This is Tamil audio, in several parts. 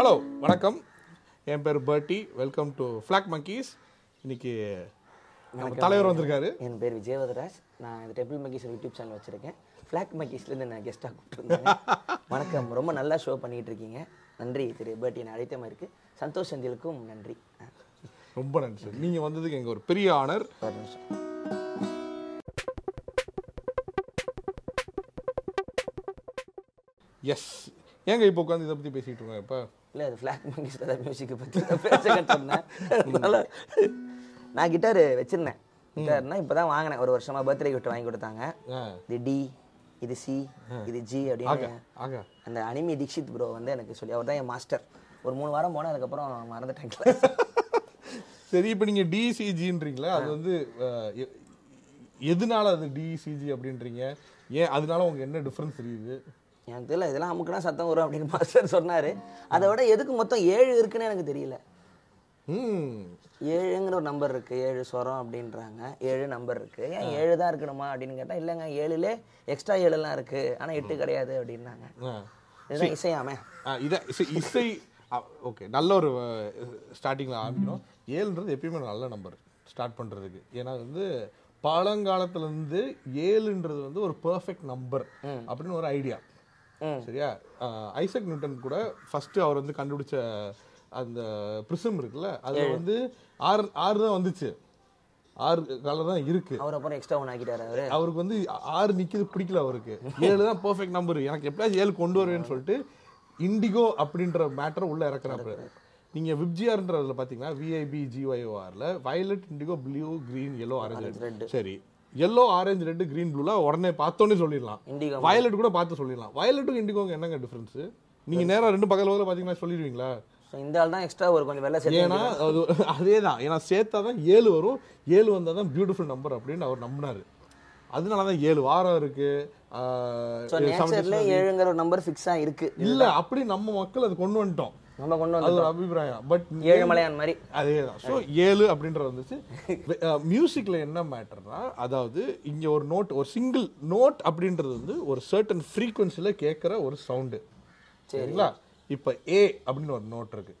ஹலோ வணக்கம். என் பேர் பர்ட்டி வெல்கம் டு ஃப்ளாக் monkeys. இன்னைக்கு நம்ம தலைவர் வந்திருக்காரு. என் பேர் விஜயவதராஜ். நான் இந்த டெம்பிள் மக்கீஸ் யூடியூப் சேனல் வச்சிருக்கேன். ஃப்ளாக் மக்கீஸ்லேருந்து நான் கெஸ்ட்டாக கூப்பிட்டுருந்தேன். வணக்கம். ரொம்ப நல்லா ஷோ பண்ணிட்டு இருக்கீங்க. நன்றி திரு பேட்டி நான் அழைத்த மாதிரி இருக்கு. சந்தோஷ் செந்திலுக்கும் நன்றி. ரொம்ப நன்றி சார். நீங்கள் வந்ததுக்கு எங்க ஒரு பெரிய ஆனர் எஸ் ஏங்க இப்போ உட்காந்து இதை பற்றி பேசிகிட்டு இருக்கோம் இப்போ? இல்லை அது ஃப்ளாக் மக்கீஸில் தான் மியூசிக்கை பற்றி பேச கற்றுருந்தேன் அதனால நான் கிட்டார் வச்சிருந்தேன். கிட்டார்னா இப்போ தான் வாங்கினேன். ஒரு வருஷமா பர்த்டே கிஃப்ட் வாங்கி கொடுத்தாங்க. இது டி இது சி இது ஜி அப்படின்னு அந்த அனிமி தீக்ஷித் ப்ரோ வந்து எனக்கு சொல்லி அவர் தான் என் மாஸ்டர் ஒரு மூணு வாரம் போனேன் அதுக்கப்புறம் மறந்துட்டேன். சரி இப்போ நீங்கள் டிசிஜின்றீங்களா அது வந்து எதனால அது டிசிஜி அப்படின்றீங்க? ஏன் அதனால உங்களுக்கு என்ன டிஃப்ரென்ஸ் தெரியுது? எனக்கு தெரியல இதெல்லாம் அமுக்குனா சத்தம் வரும் அப்படின்னு மாஸ்டர் சொன்னாரு. அதை விட எதுக்கு மொத்தம் ஏழு இருக்குன்னு எனக்கு தெரியல. ம் ஏழுங்கிற ஒரு நம்பர் இருக்கு. ஏழு ஸ்வரம் அப்படின்றாங்க. ஏழு நம்பர் இருக்கு. ஏன் ஏழு தான் இருக்கணுமா அப்படின்னு கேட்டா இல்லைங்க ஏழுலே எக்ஸ்ட்ரா ஏழுலாம் இருக்கு. ஆனா எட்டு கிடையாது அப்படின்னாங்க. இதுதான் இசையாமே. இத இசை ஓகே நல்ல ஒரு ஸ்டார்டிங்கில் ஆரம்பிக்கணும். ஏழுன்றது எப்பயுமே நல்ல நம்பர் ஸ்டார்ட் பண்ணுறதுக்கு ஏன்னா வந்து பழங்காலத்துல இருந்து ஏழுன்றது வந்து ஒரு பெர்ஃபெக்ட் நம்பர் அப்படின்னு ஒரு ஐடியா சரியா? ஐசக் நியூட்டன் கூட ஃபர்ஸ்ட் அவர் வந்து கண்டுபிடிச்ச அந்த பிரிசம் இருக்குல்ல அது வந்து ஆறு ஆறு தான் வந்துச்சு. ஆறு கலர் தான் இருக்கு. அவர் அப்புறம் எக்ஸ்ட்ரா ஒன்று ஆக்கிட்டாரு அவரு. அவருக்கு வந்து ஆறு நிக்கிறது பிடிக்கல அவருக்கு. ஏழு தான் பெர்ஃபெக்ட் நம்பர் எனக்கு எப்படியாச்சும் ஏழு கொண்டு வருவேன்னு சொல்லிட்டு இண்டிகோ அப்படின்ற மேட்டர் உள்ள இறக்குறாரு நீங்க விப்ஜிஆர்ன்றதுல பாத்தீங்கன்னா VIP ஜிஒய்ஓஆர்ல violet indigo blue green yellow orange சரி. எல்லோ ஆரஞ்சு ரெட் கிரீன் ப்ளூல உடனே பார்த்தோன்னே சொல்லிடலாம். வயலட் கூட பார்த்து சொல்லிடலாம். வயலட்டுக்கும் இண்டிகோங்க என்னங்க டிஃபரன்ஸ் நீங்க நேரா ரெண்டு பக்கத்துல பக்கத்துல பாத்தீங்கன்னா சொல்லிடுவீங்களா? So, இந்த ஆள் தான் எக்ஸ்ட்ரா ஒரு கொஞ்சம் வெள்ளை சேர்த்து ஏன்னா அது அதே தான் ஏன்னா சேர்த்தா தான் ஏழு வரும். ஏழு வந்தால் தான் பியூட்டிஃபுல் நம்பர் அப்படின்னு அவர் நம்பினாரு. அதனால தான் ஏழு வாரம் இருக்கு. ஏழுங்கிற ஒரு நம்பர் ஃபிக்ஸா இருக்கு. இல்ல அப்படி நம்ம மக்கள் அது கொண்டு வந்துட்டோம். நம்ம கொண்டு அது வந்து ஒரு அபிப்பிராயம். பட் ஏழு மலையான் மாதிரி. அதே தான் ஸோ ஏழு அப்படின்றது வந்துச்சு. மியூசிக்ல என்ன மேட்டர்னா அதாவது இங்க ஒரு நோட் ஒரு சிங்கிள் நோட் அப்படின்றது வந்து ஒரு சர்டன் ஃப்ரீக்வன்சில கேட்குற ஒரு சவுண்டு சரிங்களா? இப்போ ஏ அப்படின்னு ஒரு நோட் இருக்கு.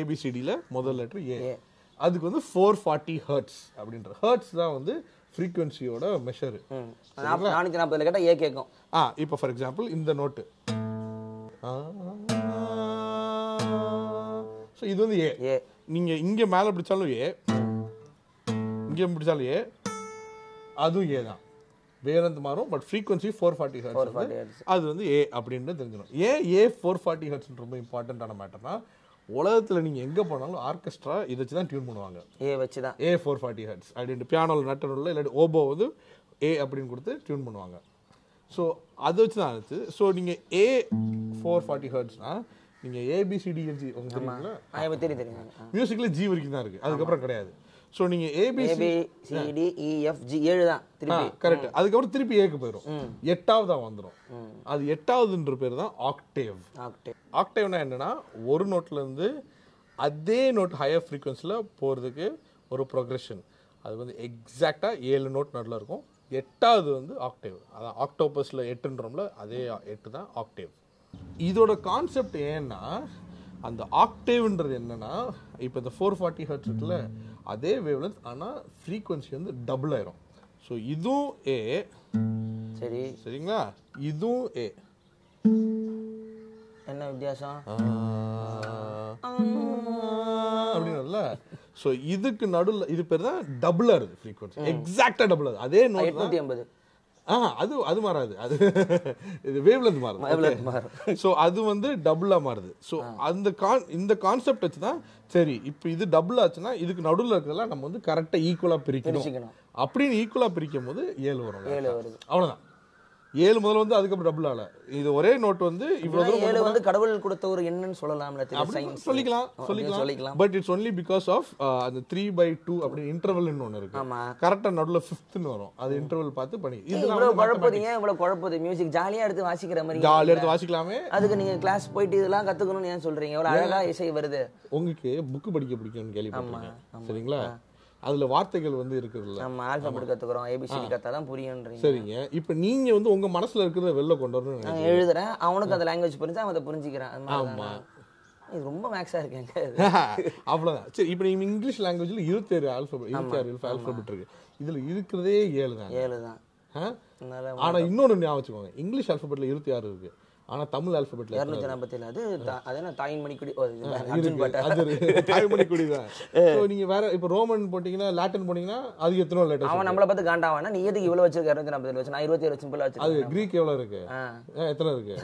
ஏபிசிடியில் முதல் லெட்டர் ஏ அதுக்கு வந்து ஃபோர் ஃபார்ட்டி ஹர்ட்ஸ் அப்படின்ற. ஹர்ட்ஸ் தான் வந்து ஃப்ரீக்வன்சியோட மெஷரு நானூத்தி நாற்பதுல கேட்டா ஏ கேட்கும் ஆ இப்போ ஃபார் எக்ஸாம்பிள் இந்த நோட்டு ஸோ இது வந்து ஏ ஏ நீங்க இங்க மேல பிடிச்சாலும் ஏ இங்க பிடிச்சாலும் ஏ அதுவும் ஏ தான். வேறந்து மாறும் but frequency four forty hertz 440 hertz. அது வந்து ஏ அப்படின்னு தெரிஞ்சிடும். ஏன் ஏ ஃபோர் ஃபார்ட்டி ஹர்ட்ஸ் ரொம்ப இம்பார்ட்டண்ட்டான மேட்டர்னா உலகத்துல நீங்க எங்க போனாலும் ஆர்கெஸ்ட்ரா இதை வச்சு தான் டியூன் பண்ணுவாங்க ஏ வச்சு தான் ஏ ஃபோர் ஃபார்ட்டி ஹர்ட்ஸ் அப்படின்ட்டு பியானோவில் நட்டனில் இல்லாட்டி ஓபோ வந்து ஏ அப்படின்னு கொடுத்து டியூன் பண்ணுவாங்க. ஸோ அதை வச்சு தான் இருந்துச்சு ஸோ நீங்கள் ஏ ஃபோர் ஃபார்ட்டி ஹர்ட்ஸ்னா நீங்கள் ஏபிசிடிஎல்ஜி உங்களுக்கு தெரியுங்களா? தெரியும் தெரியும் மியூசிக்ல ஜி வரைக்கும் தான் இருக்கு. அதுக்கப்புறம் கிடையாது. ஸோ நீங்க A B C A B C D E F G ஏழு தான் திருப்பி. கரெக்ட் அதுக்கப்புறம் திருப்பி ஏக்கு போயிடும் எட்டாவதா வந்துடும் அது எட்டாவதுன்ற பேர் தான் ஆக்டேவ் ஆக்டே ஆக்டேவ்னா என்னன்னா ஒரு நோட்ல இருந்து அதே நோட் ஹையர் ஃப்ரீக்வன்சியில் போகிறதுக்கு ஒரு ப்ரொக்ரெஷன் அது வந்து எக்ஸாக்டாக ஏழு நோட் நடுவில் இருக்கும். எட்டாவது வந்து ஆக்டேவ் அதான் ஆக்டோபஸில் எட்டுன்றோம்ல அதே எட்டு தான் ஆக்டேவ் இதோட கான்செப்ட் ஏன்னா அந்த ஆக்டேவ்ன்றது என்னன்னா இப்போ இந்த ஃபோர் ஃபார்ட்டி ஹர்ட்ஸ் இருக்குல்ல அதே வேவ்லென்த் ஆனால் ஃப்ரீக்வன்சி வந்து டபுள் ஆயிரும். ஸோ இதுவும் ஏ சரி. சரிங்களா? இதுவும் ஏ என்ன வித்தியாசம்? அப்படின்னுல ஸோ இதுக்கு நடுவில் இது பேர் தான் டபுளாக இருக்குது ஃப்ரீக்வன்சி எக்ஸாக்டாக டபுள் ஆகுது அதே நோட் எட்நூத்தி ஐம்பது. ஆ அது அது மாறாது. அது இது வேவ்லென்த் மாறுது. மாறும். ஸோ அது வந்து டபுளாக மாறுது. ஸோ அந்த கான் இந்த கான்செப்ட் வச்சு தான் சரி இப்போ இது டபுள் ஆச்சுன்னா இதுக்கு நடுவில் இருக்கிறதெல்லாம் நம்ம வந்து கரெக்டாக ஈக்குவலாக பிரிக்கணும். அப்படின்னு ஈக்குவலாக பிரிக்கும் போது ஏழு வரும். ஏழு வருது. அவ்வளோதான் ஏழு முதல்ல வந்து அதுக்கப்புறம் டபுள் ஆகல இது ஒரே நோட் வந்து இவ்வளோ தூரம் ஏழு வந்து கடவுள் கொடுத்த ஒரு எண்ணுன்னு சயின்ஸ் சொல்லிக்கலாம் சொல்லிக்கலாம். சொல்லிக்கலாம். But it's only because of அந்த த்ரீ பை டூ அப்படி இன்டர்வல்னு ஒன்று இருக்கு. கரெக்டாக நடுவில் ஃபிஃப்த்னு வரும். அது இன்டர்வல் பார்த்து பண்ணி. இது இவ்வளவு குழப்பது ஏன் இவ்வளவு குழப்பது? மியூசிக் ஜாலியா எடுத்து வாசிக்கிற மாதிரி ஜாலியாக எடுத்து வாசிக்கலாமே. அதுக்கு நீங்க கிளாஸ் போயிட்டு இதெல்லாம் கத்துக்கணும்னு ஏன் சொல்றீங்க? எவ்வளவு அழகா இசை வருது. உங்களுக்கு புக்கு படிக்க பிடிக்கும்னு கேள்விப்பட்டிருக்கேன். சரிங்களா? அதுல வார்த்தைகள் வந்து இருக்குதுல்ல. நம்ம ஆல்பபெட் கத்துக்கிறோம். ஏபிசிடி கத்தாதான் புரியுன்றீங்க. சரிங்க. இப்போ நீங்க வந்து உங்க மனசுல இருக்கிறத வெளில கொண்டு வரணும்னு நான் எழுதுறேன். அவனுக்கு அந்த லாங்குவேஜ் புரிஞ்சு அவன் அதை புரிஞ்சுக்கிறான். ஆமா. இது ரொம்ப மேக்ஸா இருக்கேங்க அவ்வளவுதான். சரி இப்போ நீங்க இங்கிலீஷ் லாங்குவேஜ்ல இருபத்தேழு ஆல்பபெட் இருபத்தாறு ஆல்பபெட் இருக்கு. இதுல இருக்கிறதே ஏழு தான் ஏழு தான் ஆ? அதனால ஆனா இன்னொன்னு ஞாபகம் வச்சுக்கோங்க. இங்கிலீஷ் ஆல்பபெட்ல இருபத்தி ஆறு இருக்கு. ஆனா தமிழ் ஆல்பபெட்ல இரநூத்தி நாற்பத்தி அது அது என்ன தாயின் மணிக்குடி அது தாய்மொழி குடிதான் ஸோ நீங்க வேற இப்போ ரோமன் போட்டீங்கன்னா லாட்டின் போனீங்கன்னா அது எத்தனை லெட்டர்ஸ் அவன் நம்மளை பார்த்து காண்டாவானா நீ எதுக்கு இவ்வளவு வச்சிருக்க? இரநூத்தி நாற்பத்தி வச்சு. நான் இருபத்தி ஏழு சிம்பிளா அது வச்சிருக்கேன். கிரீக் எவ்வளவு இருக்கு? எத்தனை இருக்கு?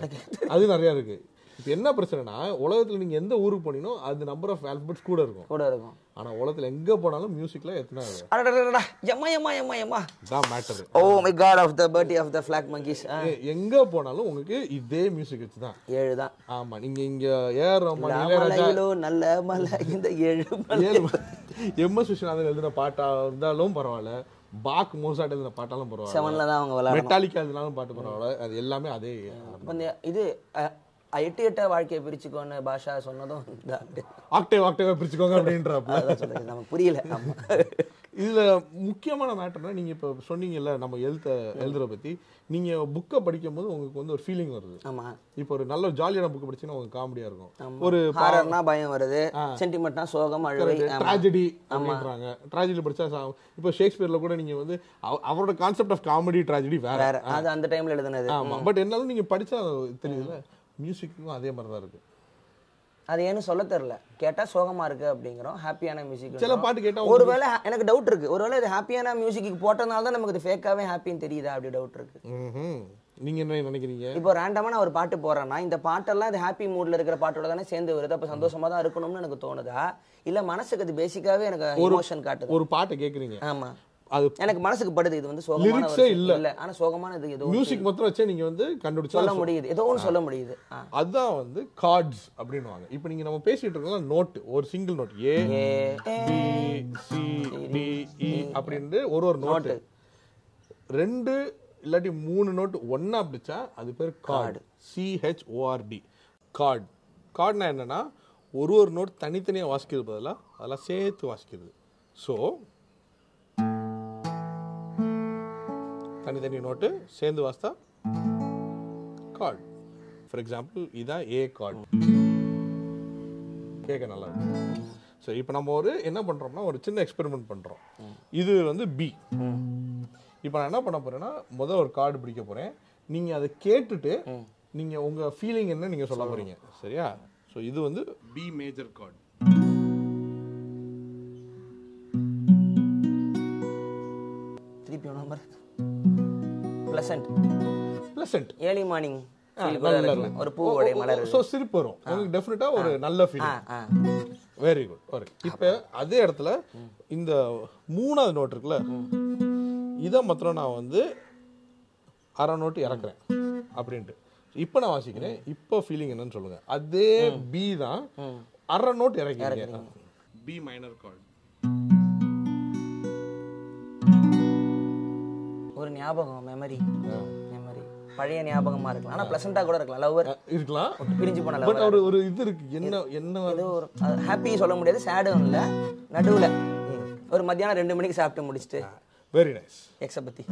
அது நிறைய இருக்கு. இப்போ என்ன பிரச்சனைனா உலகத்துல நீங்க எந்த ஊருக்கு போனீங்களோ அது நம்பர் ஆஃப் ஆல்பபெட்ஸ் கூட இருக்கும். கூட இருக்கும். ஆனா உலகத்துல எங்க போனாலும் மியூசிக்ல எத்தனை அடடடடா எம்மா எம்மா எம்மா எம்மா. தான் matter oh my god of the birthday of the flock monkeys. ஆ. எங்க போனாலும் உங்களுக்கு இதே மியூசிக் வச்சு தான். ஏழு தான் ஆமா நீங்க இங்க இளையராஜா மலையிலோ நல்ல மலை இந்த ஏழு ஏழு எம் எஸ் விஸ்வநாதன் எழுதின பாட்டா இருந்தாலும் பரவாயில்ல. பாக் மோசாட் எழுதின பாட்டாலும் பரவாயில்ல. செவன்ல தான் அவங்க விளையாடணும் மெட்டாலிக்கா எழுதினாலும் பாட்டு பரவாயில்ல. அது எல்லாமே அதே இது எட்டு எட்ட வாழ்க்கையை பிரிச்சுக்கோன்னு பாஷா சொன்னதும். ஆக்டேவ் ஆக்டேவா பிரிச்சுக்கோங்க அப்படின்றப்ப நமக்கு புரியல. இதுல முக்கியமான மேட்டர்னா நீங்க இப்ப சொன்னீங்கல்ல நம்ம எழுத்த எழுதுற பத்தி. நீங்க புக்கை படிக்கும் போது உங்களுக்கு வந்து ஒரு ஃபீலிங் வருது. ஆமா. இப்போ ஒரு நல்ல ஜாலியான புக் படிச்சீங்கன்னா உங்களுக்கு காமெடியா இருக்கும். ஒரு ஹாரர்னா பயம் வருது சென்டிமெண்ட்னா சோகம் அழுவை. ட்ராஜடி அப்படின்றாங்க. ட்ராஜடி படிச்சா சா- இப்போ ஷேக்ஸ்பியர்ல கூட நீங்க வந்து அவ- அவரோட கான்செப்ட் ஆஃப் காமெடி ட்ராஜடி வேற. அது அந்த டைம்ல எழுதுனது. ஆமா. பட் என்னாலும் நீங்க படிச்சா தெரியுதுல மியூசிக்கும் அதே மாதிரி தான் இருக்கு. அது ஏன்னு சொல்ல தெரியல. கேட்டா சோகமா இருக்கு அப்படிங்கிறோம். ஹாப்பியான மியூசிக் சில பாட்டு கேட்டா ஒருவேளை எனக்கு டவுட் இருக்கு. ஒருவேளை இது ஹாப்பியான மியூசிக்கு போட்டதுனால தான் நமக்கு இது ஃபேக்காவே ஹாப்பின்னு தெரியுதா அப்படி டவுட் இருக்கு. ம்ஹும். நீங்க என்ன நினைக்கிறீங்க? இப்போ ரேண்டமா நான் ஒரு பாட்டு போடுறேன்னா இந்த பாட்டெல்லாம் இது ஹாப்பி மூட்ல இருக்கிற பாட்டோட தானே சேர்ந்து வருது. அப்ப சந்தோஷமா தான் இருக்கணும்னு எனக்கு தோணுதா? இல்ல மனசுக்கு அது பேசிக்காவே எனக்கு இமோஷன் காட்டுது? ஒரு பாட்டை கேக்குறீங்க. ஆமா. அது எனக்கு மனசுக்கு படுது இது வந்து சோகமான இல்ல. இல்ல ஆனா சோகமான இது ஏதோ மியூசிக் மாத்திரம் வச்சே நீங்க வந்து கண்டுபிடிச்சா சொல்ல முடியுது. ஏதோ ஒன்று சொல்ல முடியுது. அதான் வந்து கார்ட்ஸ் அப்படின்னுவாங்க. இப்போ நீங்க நம்ம பேசிட்டு இருக்கோம் நோட் ஒரு single note A B C D E அப்படின்ட்டு ஒரு ஒரு நோட்டு ரெண்டு இல்லாட்டி மூணு நோட்டு ஒண்ணா பிடிச்சா அது பேர் chord C H O R D chord கார்டுனா என்னன்னா ஒரு ஒரு நோட் தனித்தனியாக வாசிக்கிறது பதிலாக அதெல்லாம் சேர்த்து வாசிக்கிறது. ஸோ தனித்தனி நோட்டு சேர்ந்து வாசித்தா கார்டு ஃபார் எக்ஸாம்பிள் இதான் ஏ கார்டு கேட்க நல்லா இருக்கு ஸோ இப்போ நம்ம ஒரு என்ன பண்றோம்னா ஒரு சின்ன எக்ஸ்பெரிமெண்ட் பண்றோம். இது வந்து பி இப்போ நான் என்ன பண்ண போறேன்னா முதல் ஒரு கார்டு பிடிக்க போறேன். நீங்க அதை கேட்டுட்டு நீங்க உங்க ஃபீலிங் என்ன நீங்க சொல்ல போறீங்க. சரியா? ஸோ இது வந்து B major chord pleasant pleasant early morning ஒரு பூவோடைய மலர். ஸோ சிரிப்பு வரும். உங்களுக்கு டெஃபினட்டா ஒரு நல்ல ஆ வெரி குட் ஓகே இப்போ அதே இடத்துல இந்த மூணாவது நோட் இருக்குல்ல? இதை மாத்திரம் நான் வந்து அரை நோட்டு இறக்குறேன் அப்படின்ட்டு. இப்போ நான் வாசிக்கிறேன். இப்போ ஃபீலிங் என்னன்னு சொல்லுங்க. அதே பி தான் அரை நோட் இறக்கிறீங்க பி மைனர் கார்டு ஒரு ஞாபகம் மெமரி மெமரி பழைய ஞாபகமா இருக்கலாம். ஆனா பிளசண்டா கூட இருக்கலாம். லவ்வர் இருக்கலாம். பிரிஞ்சு போன லவ்வர் ஒரு ஒரு இது இருக்கு. என்ன என்ன ஏதோ ஒரு ஹாப்பி சொல்ல முடியாது. சேடும் இல்ல. நடுவுல. ஒரு மத்தியானம் ரெண்டு மணிக்கு சாப்பிட்டு முடிச்சுட்டு. வெரி நைஸ் எக்ஸ பத்தி.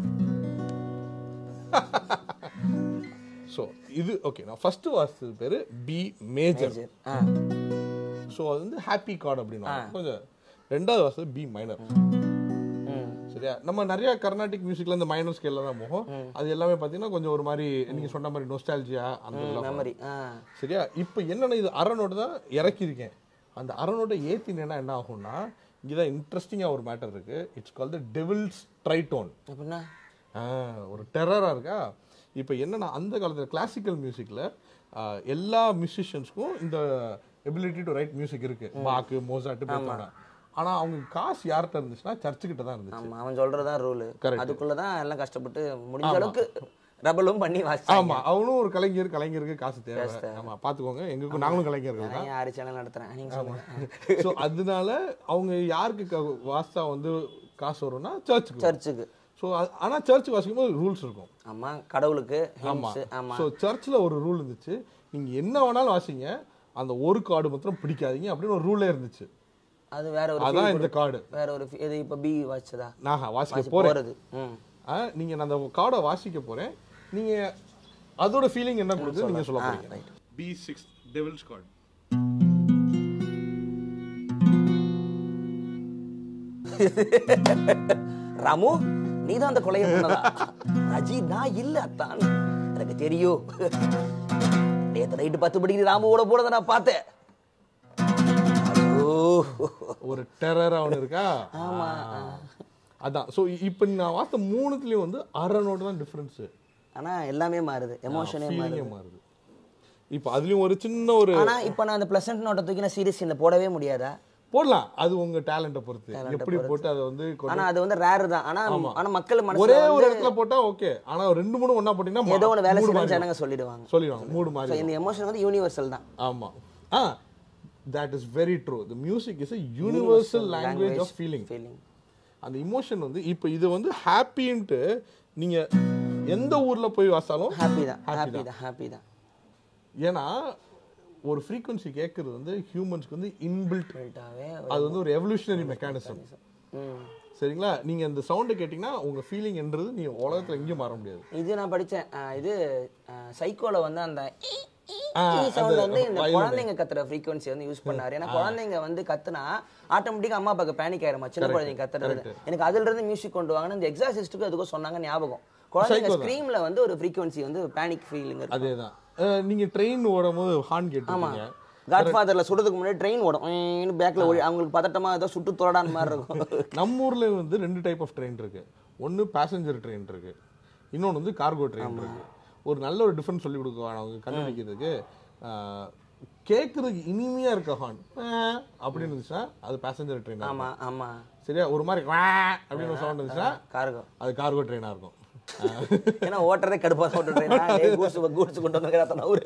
ஸோ இது ஓகே நான் ஃபர்ஸ்ட் வாசிச்சது பேரு பி மேஜர் ஸோ அது வந்து ஹாப்பி கார்டு அப்படின்னா கொஞ்சம் ரெண்டாவது வாசல் பி மைனர் சரியா? நம்ம நிறைய கர்நாடிக் மியூசிக்ல இந்த மைனர் ஸ்கேல்ல தான் போகும். அது எல்லாமே பாத்தீங்கன்னா கொஞ்சம் ஒரு மாதிரி நீங்க சொன்ன மாதிரி நொஸ்டாலஜியா அந்த ஆ. சரியா? இப்போ என்னன்னா இது அரை நோட்டு தான் இறக்கியிருக்கேன். அந்த அரை நோட்டை ஏத்தினேன்னா என்ன ஆகும்னா இங்கதான் இன்ட்ரெஸ்டிங்கா ஒரு மேட்டர் இருக்கு. இட்ஸ் கால் த டெவில்ஸ் ட்ரைடோன் அப்படின்னா ஒரு டெரரா இருக்கா? இப்போ என்னன்னா அந்த காலத்துல கிளாசிக்கல் மியூசிக்ல எல்லா மியூசிஷியன்ஸ்க்கும் இந்த எபிலிட்டி டு ரைட் மியூசிக் இருக்கு. பாக்கு மோசாட்டு பேத்தோனா ஆனா அவங்க காசு யார்கிட்ட இருந்துச்சுன்னா சர்ச்சு கிட்ட தான் இருந்துச்சு. அவன் சொல்றதுதான் ரூல் Correct. அதுக்குள்ளதான் எல்லாம் கஷ்டப்பட்டு முடிஞ்ச அளவுக்கு ரபலும் பண்ணி வாசிச்சாங்க. ஆமா அவனும் ஒரு கலைஞர் கலைஞருக்கு காசு தேவை. ஆமா பாத்துக்கோங்க எங்களுக்கும் நாங்களும் கலைஞர்கள் தான். ஆறு சேனல் நடத்துறேன்? ஸோ அதனால அவங்க யாருக்கு க- வாசித்தா வந்து காசு வரும்னா சர்ச்சுக்கு சர்ச்சுக்கு ஸோ ஆனா சர்ச்சுக்கு வாசிக்கும் போது ரூல்ஸ் இருக்கும். ஆமா கடவுளுக்கு ஆமா hymns, ஆமா. ஸோ சர்ச்சில் ஒரு ரூல் இருந்துச்சு. நீங்க என்ன வேணாலும் வாசிங்க. அந்த ஒரு கார்டு மாத்திரம் பிடிக்காதீங்க அப்படின்னு ஒரு ரூலே இருந்துச்சு. அது வேற ஒரு அதான் இந்த கார்டு. வேற ஒரு இது இப்போ பி வாட்ச்சதா நான் வாசிக்க போறது. நீங்க நான் அந்த கார்டை வாசிக்க போறேன். நீங்க அதோட ஃபீலிங் என்ன கொடுத்து நீங்கள் சொல்ல போகிறீங்க B six devil's chord Ramu நீ தான் அந்த கொலைய பண்ணதா? அஜி நான் இல்ல அத்தான். எனக்கு தெரியும். நேற்று நைட்டு பத்து மணிக்கு ராமுவோட போனதை நான் பார்த்தேன். ஒரு டெரர் அவனு இருக்கா. அதான். ஸோ இப்போ நான் வார்த்த மூணுத்துலேயும் வந்து அரை நோட்டு தான் டிஃப்ரென்ஸு ஆனா எல்லாமே மாறுது. எமோஷனே மாறுது. இப்போ அதுலேயும் ஒரு சின்ன ஒரு ஆனா இப்ப நான் அந்த பிளசன்ட் நோட்டை தூக்கி நான் சீரியஸ் இந்த போடவே முடியாதா? போடலாம். அது உங்க டேலண்ட்டை பொறுத்து. எப்படி போட்டு அதை வந்து ஆனா அது வந்து ரேர் தான். ஆனா ஆனா மக்கள் ஒரே மனசுல ஒரு இடத்துல போட்டா ஓகே ஆனா ரெண்டு மூணு ஒண்ணா போட்டீங்கன்னா ஏதோ ஒன்று வேலை மாறிடும். ஜனங்க சொல்லிடுவாங்க. சொல்லிடுவாங்க. மூடு மாதிரி இந்த எமோஷன் வந்து யூனிவர்சல் தான். ஆமா. ஆ that is very true the music is a universal language of feeling feeling அந்த இமோஷன் வந்து இப்போ இது வந்து ஹாப்பின்ட்டு நீங்க எந்த ஊர்ல போய் வாசாலும் ஹாப்பி தான் ஹாப்பி தான். ஹாப்பி தான். ஏன்னா ஒரு ஃப்ரீக்வன்சி கேட்கறது வந்து ஹியூமன்ஸ்க்கு வந்து இன்பில்ட் அது வந்து ஒரு எவல்யூஷனரி மெக்கானிசம் சரிங்களா? நீங்க இந்த சவுண்டை கேட்டிங்கன்னா உங்க ஃபீலிங் என்றது நீங்க உலகத்துல எங்கேயும் மாற முடியாது. இது நான் அஹ் இது சைக்கோல வந்து அந்த சவுண்ட் வந்து இந்த. குழந்தைங்க கத்துற ஃப்ரீக்வன்சி வந்து யூஸ் பண்ணாரு. ஏன்னா குழந்தைங்க வந்து கத்துனா ஆட்டோமேட்டிக்கா அம்மா அப்பாக்கு பேனிக் ஆயிருமா? சின்ன குழந்தைங்க கத்துறது. எனக்கு அதுல இருந்து மியூசிக் கொண்டு வாங்கன்னு இந்த எக்ஸாசிஸ்ட்டுக்கு அதுக்கும் சொன்னாங்க ஞாபகம். குழந்தைங்க ஸ்க்ரீம்ல வந்து ஒரு ஃப்ரீக்வன்சி வந்து பேனிக் ஃபீலிங் அதேதான். நீங்க ட்ரெயின் ஓடும் போது ஹார்ன் கேட்டிருக்கீங்க காட்ஃபாதர்ல சுடுறதுக்கு முன்னாடி ட்ரெயின் ஓடும். பேக்ல ஓடி அவங்களுக்கு பதட்டமா ஏதோ சுட்டு தொடான மாதிரி இருக்கும். நம்ம ஊர்ல வந்து ரெண்டு டைப் ஆஃப் ட்ரெயின் இருக்கு. ஒன்னு பேசஞ்சர் ட்ரெயின் இருக்கு. இன்னொன்னு வந்து கார்கோ ட்ரெயின் இருக்கு. ஒரு நல்ல ஒரு டிஃபரன்ஸ் சொல்லி கொடுக்குவாங்க அவங்க கண்டுபிடிக்கிறதுக்கு கேட்கறதுக்கு இனிமையா இருக்க ஹார்ன் அப்படின்னு இருந்துச்சுன்னா அது பேசஞ்சர் ட்ரெயின் ஆமா ஆமா. சரியா? ஒரு மாதிரி அப்படின்னு சவுண்ட் இருந்துச்சுன்னா கார்கோ அது கார்கோ ட்ரெயினா இருக்கும். ஏன்னா ஓட்டுறதே கடுப்பா ஓட்டுறேன் கூட்ஸ் கூட்ஸ் கொண்டு வந்து ஊர்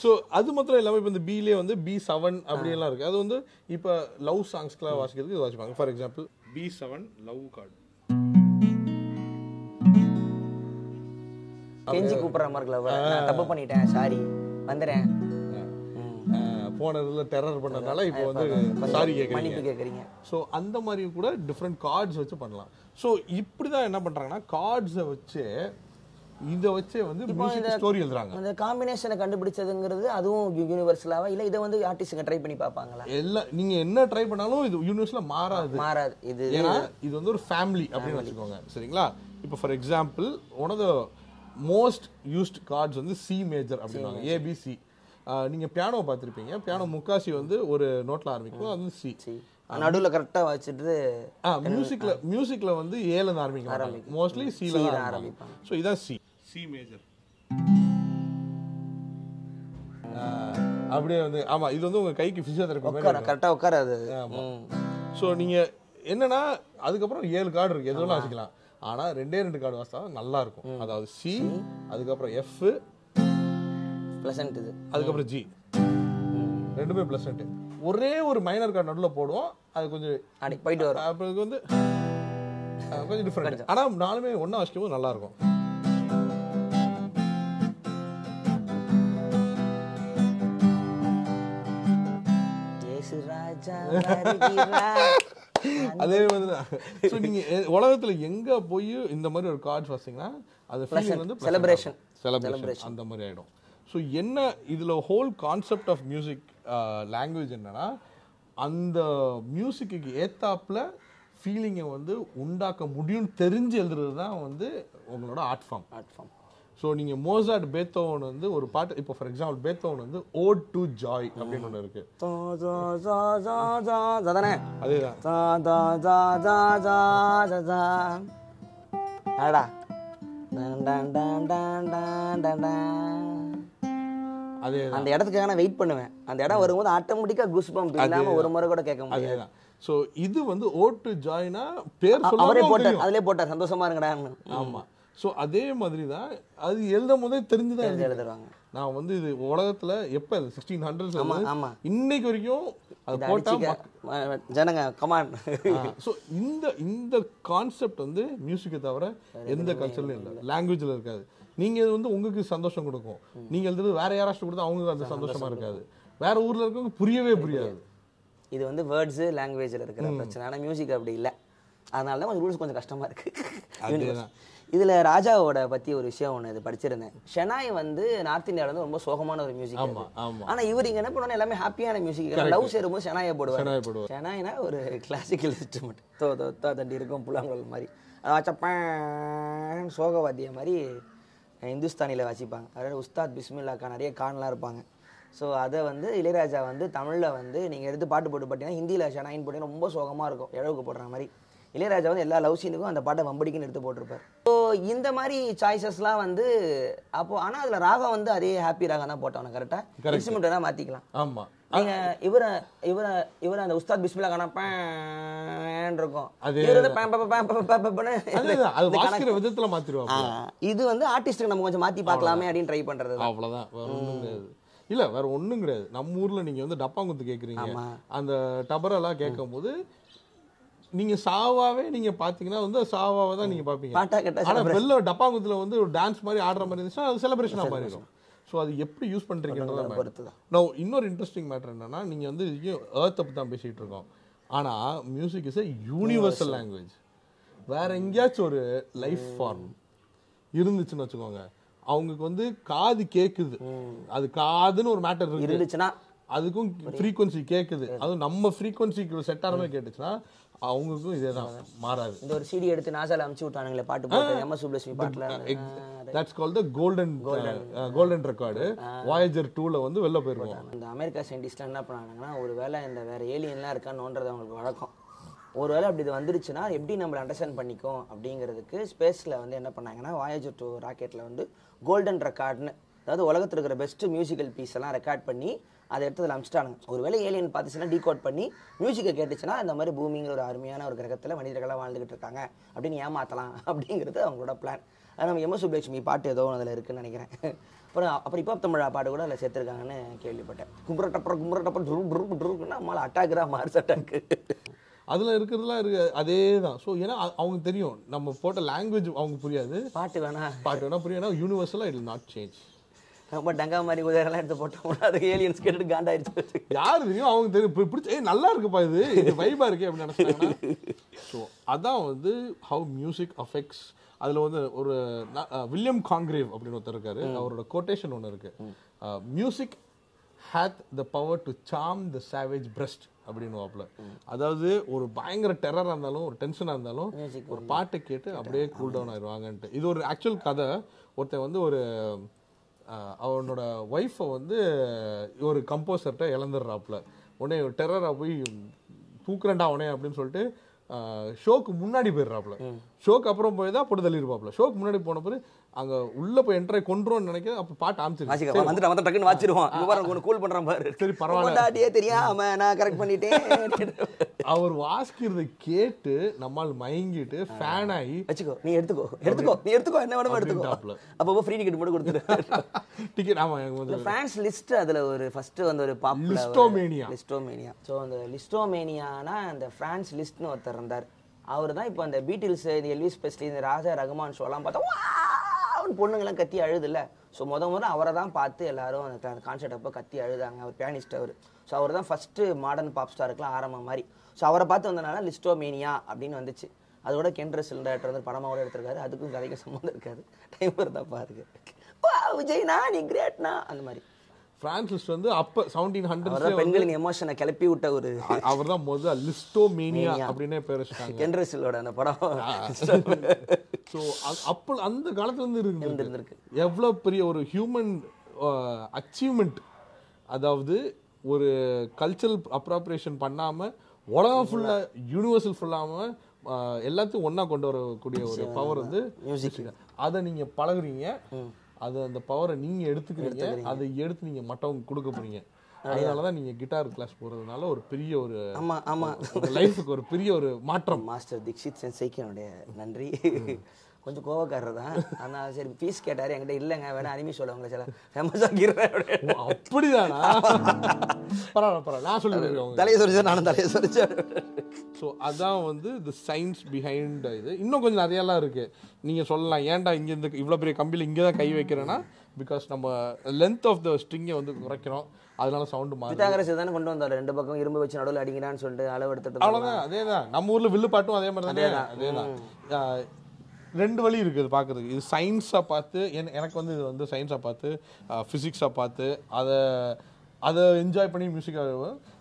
ஸோ அது மாத்திரம் இல்லாமல் இப்போ இந்த பிலே வந்து பி செவன் அப்படியெல்லாம் இருக்கு. அது வந்து இப்போ லவ் சாங்ஸ்க்குலாம் வாசிக்கிறதுக்கு இது வாசிப்பாங்க. For example B seven love chord கெஞ்சி கூப்பிடுற மாதிரி இருக்குல்ல, நான் தப்பு பண்ணிட்டேன் சாரி வந்துடுறேன் போன இதில் டெரர் பண்ணதுனால இப்போ வந்து சாரி கேட்குறீங்க ஸோ அந்த மாதிரி கூட டிஃப்ரெண்ட் கார்ட்ஸ் வச்சு பண்ணலாம். ஸோ இப்படி தான் என்ன பண்ணுறாங்கன்னா கார்ட்ஸை வச்சு இதை வச்சே வந்து ஸ்டோரி எழுதுறாங்க. அந்த காம்பினேஷனை கண்டுபிடிச்சதுங்கிறது அதுவும் யூனிவர்சலாவா இல்ல இதை வந்து ஆர்டிஸ்டுங்க ட்ரை பண்ணி பார்ப்பாங்களா? எல்லாம் நீங்க என்ன ட்ரை பண்ணாலும் இது யூனிவர்ஸில் மாறாது. மாறாது. இது ஏன்னா இது வந்து ஒரு ஃபேமிலி அப்படின்னு வச்சுக்கோங்க. சரிங்களா? இப்போ for example one of the most used chords வந்து சி மேஜர் அப்படின்னாங்க. ஏபிசி நீங்க பியானோ பார்த்துருப்பீங்க. பியானோ முக்காசி வந்து ஒரு நோட்ல ஆரம்பிக்கும். அது வந்து சி நடுவுல கரெக்டா வச்சுட்டு ஆ மியூசிக்ல மியூசிக்ல வந்து ஏல இருந்து ஆரம்பிக்க மாட்டாங்க. மோஸ்ட்லி சில ஆரம்பிப்பாங்க. ஸோ இதான் சி சி மேஜர் அப்படியே வந்து ஆமா இது வந்து உங்க கைக்கு பிசியோதெரபி மாதிரி உட்கார கரெக்டா உட்காராது. ம். ஸோ நீங்க என்னன்னா அதுக்கப்புறம் ஏழு கார்டு இருக்கு. எதுவும் வச்சுக்கலாம். ஆனா ரெண்டே ரெண்டு கார்டு வாசா நல்லா இருக்கும் அதாவது சி அதுக்கப்புறம் எஃப் பிளசன்ட் இது. அதுக்கப்புறம் ஜி ரெண்டுமே ப்ளஸ் ஒரே ஒரு மைனர் கார்டு நடுவில் போடுவோம். அது கொஞ்சம் அடி போயிட்டு வரும். அப்போ இது வந்து கொஞ்சம் டிஃப்ரெண்ட் ஆனா நாலுமே ஒண்ணா வச்சுக்கும் போது நல்லா இருக்கும் ராஜா. அதே மாதிரி தான் ஸோ நீங்க எ- உலகத்துல எங்க போய் இந்த மாதிரி ஒரு கார்ட்ஸ் வச்சீங்கன்னா அது வந்து celebration. செலிப்ரேஷன் அந்த மாதிரி ஆயிடும். ஸோ என்ன இதுல whole concept of music language என்னன்னா அந்த மியூசிக்கு ஏத்தாப்புல ஃபீலிங்கை வந்து உண்டாக்க முடியும்னு தெரிஞ்சு எழுதுறது தான் வந்து உங்களோட art form art form so நீங்கள் மோசாட் பேத்தோவன் வந்து ஒரு பாட்டு இப்போ ஃபார் எக்ஸாம்பிள் பேத்தோவன் வந்து ஓட் டு ஜாய் அப்படின்னு ஒன்று இருக்கு அதேதான். அதே அந்த இடத்துக்காக நான் வெயிட் பண்ணுவேன் அந்த இடம் வரும்போது ஆட்டோமேட்டிக்கா குஸ் பம்ப் இல்லாம ஒரு முறை கூட கேட்க முடியாது ஸோ இது வந்து ஓட் டு ஜாய்னா பேர் அவரே போட்டார் அதிலே போட்டார் சந்தோஷமா இருங்கடான்னு ஆமா ஸோ அதே மாதிரி தான் அது எழுதும் போதே எழுதி எழுதிருக்கேன். எழுதுறாங்க. நான் வந்து இது உலகத்துல எப்போ சிக்ஸ்டீன் ஹண்ட்ரட்ஸ் ஆமா இன்னைக்கு வரைக்கும் அது போட்டா அடிச்சுக்க ம- ஜனங்க கமான் ஸோ இந்த இந்த கான்செப்ட் வந்து மியூசிக்கை தவிர எந்த கல்ச்சர்லையும் இல்லை. லாங்குவேஜில் இருக்காது. நீங்க இது வந்து உங்களுக்கு சந்தோஷம் கொடுக்கும். நீங்க எழுதுறது வேற யாராச்சும் கொடுத்தா அவங்களுக்கு அது சந்தோஷமா இருக்காது. வேற ஊர்ல இருக்கவங்க புரியவே புரியாது. இது வந்து வேர்ட்ஸ் லாங்குவேஜ்ல இருக்கிற பிரச்சனை. ஆனா மியூசிக் அப்படி இல்ல. அதனால தான் கொஞ்சம் ரூல்ஸ் கொஞ்சம் கஷ்டமா இருக்கு. அதேதான். இதுல ராஜாவோட பத்தி ஒரு விஷயம் ஒன்று இது படிச்சிருந்தேன். ஷெனாய் வந்து நார்த் இந்தியாவில் வந்து ரொம்ப சோகமான ஒரு மியூசிக் ஆமா ஆமா. ஆனா இவர் இங்க என்ன பண்ணுவாங்க எல்லாமே ஹாப்பியான மியூசிக் லவ் சேரும்போது ஷெனாயை போடுவார். ஷெனாயை போடுவார். ஷெனாய்னா ஒரு கிளாசிக்கல் இன்ஸ்ட்ருமெண்ட் தோ தோ தோ தண்டி இருக்கும் புல்லாங்குழல் மாதிரி. அதை வச்சப்பேன் சோகவாத்திய மாதிரி இந்துஸ்தானியில் வாசிப்பாங்க அதாவது உஸ்தாத் பிஸ்மில்லாக்கா நிறைய கான்லாம் இருப்பாங்க. ஸோ அதை வந்து இளையராஜா வந்து தமிழில் வந்து நீங்கள் எடுத்து பாட்டு போட்டு பார்த்தீங்கன்னா ஹிந்தியில் ஷெனாயின் போட்டு ரொம்ப சோகமாக இருக்கும். இழவுக்கு போடுற மாதிரி. இளையராஜா வந்து எல்லா லவ் சீனுக்கும் அந்த பாட்டை வம்படிக்குன்னு எடுத்து போட்டிருப்பார். ஸோ இந்த மாதிரி சாய்ஸஸ்லாம் வந்து அப்போ ஆனால் அதில் ராகம் வந்து அதே ஹாப்பி ராகம் தான் போட்டவன கரெக்டாக இன்ஸ்ட்ருமெண்ட் வேணால் மாற்றிக்கலாம் ஆமா. நீங்க இவர இவர இவர அந்த உஸ்தாத் பிஸ்மில்லா கானா பேன் இருக்கும். இவரு வந்து விதத்துல இது வந்து ஆர்டிஸ்ட்டுக்கு நம்ம கொஞ்சம் மாத்தி பார்க்கலாமே அப்படின்னு ட்ரை பண்றது தான். அவ்வளவுதான். இல்ல வேற ஒண்ணும் கிடையாது. நம்ம ஊர்ல நீங்க வந்து டப்பாங்குத்து கேக்குறீங்க. ஆமா. அந்த டபரெல்லாம் கேட்கும் போது நீங்க சாவாவே நீங்க பாத்தீங்கன்னா வந்து சாவாவை தான் நீங்க பாப்பீங்க. பாட்டா கேட்டா ஆனா வெளில டப்பாங்குத்துல வந்து ஒரு டான்ஸ் மாதிரி ஆடுற மாதிரி இருந்துச்சுன்னா அது செலிப்ரேஷனா மாதிரி இருக்கும் ஸோ அது எப்படி யூஸ் பண்றீங்கன்றத பொறுத்து தான். நான் இன்னொரு இன்ட்ரெஸ்டிங் மேட்டர் என்னன்னா நீங்க வந்து ஏர்த் பத்தி தான் பேசிட்டு இருக்கோம். ஆனா music is a universal language வேற எங்கேயாச்சும் ஒரு லைஃப் ஃபார்ம் இருந்துச்சுன்னு வச்சுக்கோங்க. அவங்களுக்கு வந்து காது கேக்குது. அது காதுன்னு ஒரு மேட்டர் இருந்துச்சுன்னா அதுக்கும் ஃப்ரீக்வன்சி கேக்குது. அதுவும் நம்ம ஃப்ரீக்வன்சிக்கு செட் ஆகிற மாதிரி கேட்டுச்சுன்னா அவங்களுக்கும் இதே தான் மாறாது. இந்த ஒரு சிடி எடுத்து நாசால அமுச்சு விட்டானுங்களே பாட்டு போட்டு எம் எஸ் சுப்லட்சுமி பாட்டுல. That's call the golden golden record Voyager டூல வந்து வெளில போயிருக்கோம். அந்த அமெரிக்கா சயின்டிஸ்ட்லாம் என்ன பண்ணாங்கன்னா ஒரு வேளை இந்த வேற ஏலியன்லாம் இருக்கான்னுன்றது அவங்களுக்கு வழக்கம். ஒருவேளை அப்படி இது வந்துருச்சுன்னா எப்படி நம்மளை அண்டர்ஸ்டாண்ட் பண்ணிக்கும் அப்படிங்கிறதுக்கு ஸ்பேஸில் வந்து என்ன பண்ணாங்கன்னா வாயேஜர் டூ ராக்கெட்டில் வந்து கோல்டன் ரெக்கார்ட்னு அதாவது உலகத்தில் இருக்கிற பெஸ்ட் மியூசிக்கல் பீஸ் எல்லாம் ரெக்கார்ட் பண்ணி அதை எடுத்து அதில் அமிச்சிட்டானுங்க. ஒருவேளை ஏலியன் பார்த்துச்சுன்னா டீகோட் பண்ணி மியூசிக்கை கேட்டுச்சுன்னா இந்த மாதிரி பூமிங்கிற ஒரு அருமையான ஒரு கிரகத்தில் மனிதர்களாக வாழ்ந்துகிட்டு இருக்காங்க. அப்படின்னு ஏமாத்தலாம் அப்படிங்கிறது அவங்களோட பிளான் அது நம்ம எம் எஸ் சுப்லட்சுமி பாட்டு ஏதோ அதில் இருக்குன்னு நினைக்கிறேன். அப்புறம் அப்புறம் இப்போ தமிழா பாட்டு கூட அதில் சேர்த்துருக்காங்கன்னு கேள்விப்பட்டேன். கும்பரட்டப்பறம் கும்பரட்டப்பறம் ட்ரு ட்ரு ட்ருக்குன்னா நம்மளால் அட்டாக்குறா மார்ஸ் அட்டாக்கு அதுல இருக்கிறதுலாம் இருக்கு. அதே தான். ஸோ ஏன்னா அவங்க தெரியும். நம்ம போட்ட லாங்குவேஜ் அவங்க புரியாது. பாட்டு வேணா. பாட்டு வேணா புரியும். ஏன்னா யூனிவர்சலாக இட் நாட் சேஞ்ச் ரொம்ப டங்கா மாதிரி குதிரெல்லாம் எடுத்து போட்டோம்னா அதுக்கு ஏலியன்ஸ் கேட்டுட்டு காண்டாயிருச்சு. யாரு தெரியும்? அவங்க தெரியும் பிடிச்ச ஏய் நல்லா இருக்குப்பா இது. இது வைபா இருக்கே அப்படின்னு நினைச்சாங்கன்னா. ஸோ அதான் வந்து ஹவு மியூசிக் அஃபெக்ட்ஸ் அதுல வந்து ஒரு வில்லியம் காங்கிரேவ் அப்படின்னு ஒருத்தர் இருக்காரு. அவரோட கோட்டேஷன் ஒன்று இருக்கு. Music hath the power to charm the savage breast அப்படின்னு அதாவது ஒரு பயங்கர டெரரா இருந்தாலும் ஒரு டென்ஷனா இருந்தாலும் ஒரு பாட்டை கேட்டு அப்படியே கூல் டவுன் ஆயிடுவாங்கன்ட்டு இது ஒரு ஆக்சுவல் கதை. ஒருத்தன் வந்து ஒரு அவனோட ஒய்ஃபை வந்து ஒரு கம்போசர்கிட்ட இழந்துடுறாப்புல. உடனே டெரராக போய் தூக்குறண்டா அவனே அப்படின்னு சொல்லிட்டு ஷோக்கு முன்னாடி போயிடுறாப்புல. ஷோக்கு அப்புறம் போய் தான் போட்டு தள்ளியிருப்பாப்புல. ஷோக்கு முன்னாடி போன பிறகு அங்க உள்ள போய் என்ட்ரை கொண்டுருவோம்னு நினைக்கிறேன். அப்ப பாட்டு வந்துட்டு வந்து டக்குன்னு வாச்சிருவான் இங்க பாரு ஒன்று கூல் பண்றான் பாரு. சரி, பரவாயில்ல. தெரியாம நான் கரெக்ட் பண்ணிட்டேன். அவர் வாசிக்கிறத கேட்டு நம்மால் மயங்கிட்டு ஃபேன் ஆகி வச்சுக்கோ நீ எடுத்துக்கோ எடுத்துக்கோ நீ எடுத்துக்கோ என்ன வேணுமோ எடுத்துக்கோ. அப்பப்போ ஃப்ரீ டிக்கெட் மட்டும் கொடுத்துரு டிக்கெட் ஆமா எனக்கு வந்து பிரான்ஸ் லிஸ்ட் அதுல ஒரு ஃபர்ஸ்ட் வந்து ஒரு பாப்புலர் லிஸ்டோமேனியா லிஸ்டோமேனியா ஸோ அந்த லிஸ்டோமேனியானா அந்த பிரான்ஸ் லிஸ்ட்னு ஒருத்தர் இருந்தார். அவர் தான் இப்போ அந்த பீட்டில்ஸ் இந்த எல்விஸ் பெஸ்லி இந்த ராஜா ரகுமான் ஷோலாம் பார்த்தா அவன் பொண்ணுங்கெல்லாம் கத்தி அழுதுல ஸோ முத முதல்ல அவரை தான் பார்த்து எல்லாரும் அந்த கான்சர்ட் அப்போ கத்தி அழுதாங்க. அவர் பியானிஸ்ட் அவர். ஸோ அவர் தான் ஃபஸ்ட்டு மாடர்ன் பாப் ஸ்டாருக்குலாம் ஆரம்பம் மாதிரி. ஸோ அவரை பார்த்து வந்தனால லிஸ்டோமேனியா அப்படின்னு வந்துச்சு. அதோட கென்ட்ரஸ் டேரக்டர் வந்து படமாவோட எடுத்திருக்காரு. அதுக்கும் கதைக்கும் சம்மந்தம் இருக்காது. டைம் இருந்தால் பாருங்க. விஜய்னா நீ கிரேட்னா அந்த மாதிரி. பிரான்ஸ் லிஸ்ட் வந்து அப்ப செவன்டீன் ஹண்ட்ரட் பெண்களின் எமோஷனை கிளப்பி விட்ட ஒரு அவர் தான் முதல் லிஸ்டோமேனியா அப்படின்னே பேர் வச்சுட்டாங்க. அந்த படம். ஸோ அப்போ அந்த காலத்துல இருந்து இருந்து இருந்திருக்கு எவ்வளவு பெரிய ஒரு ஹியூமன் அச்சீவ்மெண்ட் அதாவது ஒரு கல்ச்சரல் அப்ராப்ரேஷன் பண்ணாம உலகம் ஃபுல்லா யூனிவர்சல் ஃபுல்லாம அஹ், எல்லாத்தையும் ஒண்ணா கொண்டு வரக்கூடிய ஒரு பவர் வந்து அதை நீங்க பழகுறீங்க. அது அந்த பவரை நீங்க எடுத்துக்கிறீங்க அதை எடுத்து நீங்க மற்றவங்க கொடுக்க போறீங்க அதனாலதான் நீங்க கிட்டார் கிளாஸ் போறதுனால ஒரு பெரிய ஒரு ஆமா ஆமா. லைஃபுக்கு ஒரு பெரிய ஒரு மாற்றம். மாஸ்டர் தீக்ஷித் சென்சைக்கு என்னுடைய நன்றி. கொஞ்சம் கோவக்காரர் தான் ஆனால் சரி ஃபீஸ் கேட்டார் என்கிட்ட இல்லைங்க வேணா அனிமி சொல்ல உங்களை சில ஃபேமஸ் ஆக்கிடுறேன் அப்படிதானா? பரவாயில்ல பரவாயில்ல. நான் சொல்லிடுறேன் தலையை சொரிச்சா நானும் தலையை சொரிச்சேன். ஸோ அதான் வந்து தி சயின்ஸ் பிஹைண்ட் இது. இன்னும் கொஞ்சம் நிறையலாம் இருக்கு. நீங்க சொல்லலாம் ஏன்டா இங்க இந்த இவ்வளோ பெரிய கம்பியில் இங்கே தான் கை வைக்கிறேன்னா பிகாஸ் நம்ம லென்த் ஆஃப் த ஸ்ட்ரிங்கை வந்து குறைக்கிறோம். அதனால சவுண்டு மாறும் தானே கொண்டு வந்தார். ரெண்டு பக்கம் இரும்பு வச்சு நடுவில் அடிக்கிறான்னு சொல்லிட்டு அளவு எடுத்துட்டு. அவ்வளோதான் அதே தான் நம்ம ஊர்ல வில்லு பாட்டும் அதே மாதிரி தானே? அதே தான் ரெண்டு வழி இருக்குது பார்க்கறதுக்கு இது சயின்ஸாக பார்த்து என- எனக்கு வந்து இது வந்து சயின்ஸாக பார்த்து ஃபிசிக்ஸாக பார்த்து அதை அதை என்ஜாய் பண்ணி மியூசிக்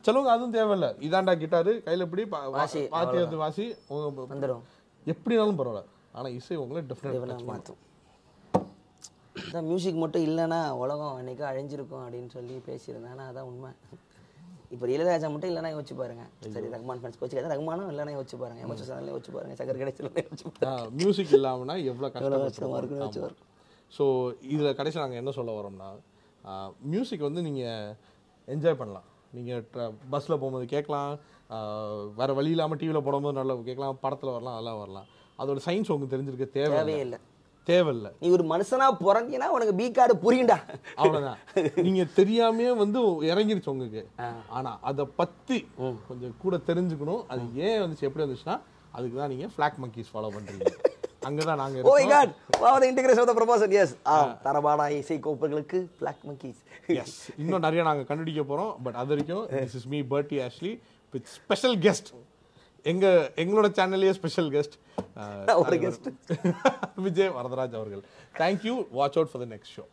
சிலவங்க அதுவும் தேவையில்ல. இதாண்டா கிட்டாரு கையில் வா- வாசி, வாசி வந்துடும் எப்படினாலும் பரவாயில்ல. ஆனா இசை உங்களை டெஃபினட் மாற்றும். அதான் மியூசிக் மட்டும் இல்லைன்னா உலகம் அன்னைக்கு அழிஞ்சிருக்கும் அப்படின்னு சொல்லி பேசியிருந்தேன். ஆனால் அதான் உண்மை. இப்போ இளையராஜா மட்டும் இல்லைனா யோசிச்சு பாருங்க. சரி ரஹ்மான் ஃபேன்ஸ் கோச்சு ரஹ்மானும் இல்லைனா யோசிச்சு பாருங்க. எமோச்சு சேனல்ல யோசிச்சு பாருங்க. சக்கர கிடைச்சல யோசிச்சு பாருங்க. மியூசிக் இல்லாமனா எவ்வளோ கஷ்டமா இருக்குன்னு கஷ்டப்பட்டு ஸோ இதில் கடைசி நாங்கள் என்ன சொல்ல வரோம்னா மியூசிக் வந்து நீங்கள் என்ஜாய் பண்ணலாம். நீங்கள் பஸ்ஸில் போகும்போது கேட்கலாம். வேற வழி இல்லாமல் டிவியில் போடும்போது நல்லா கேட்கலாம். படத்தில் வரலாம் அதெல்லாம் வரலாம். அதோட சயின்ஸ் உங்களுக்கு தெரிஞ்சிருக்க தேவை தேவையே இல்லை. தேவையில்லை. நீ ஒரு மனுஷனா பிறந்தீங்கன்னா உனக்கு பி கார்டு புரியும்டா. அவ்வளவுதான். நீங்க தெரியாமே வந்து இறங்கிருச்சு உங்களுக்கு ஆனா அத பத்தி கொஞ்சம் கூட தெரிஞ்சுக்கணும். அது ஏன் வந்துச்சு எப்படி வந்துச்சுன்னா அதுக்கு தான் நீங்க ஃபிளாக் மங்கீஸ் ஃபாலோ பண்றீங்க. அங்கதான் நாங்க ஓ God wow the integration of the proposal is ah தரபாடா இசை கோப்புகளுக்கு பிளாக் மங்கீஸ் Yes. இன்னும் நிறைய நாங்க கண்டுபிடிக்க போறோம். பட் அது வரைக்கும் this is me Bertie Ashley with special guest எங்க எங்களோட சேனல்லே ஸ்பெஷல் கெஸ்ட் ஒரு guest. விஜய் வரதராஜ் அவர்கள். Thank you watch out for the next show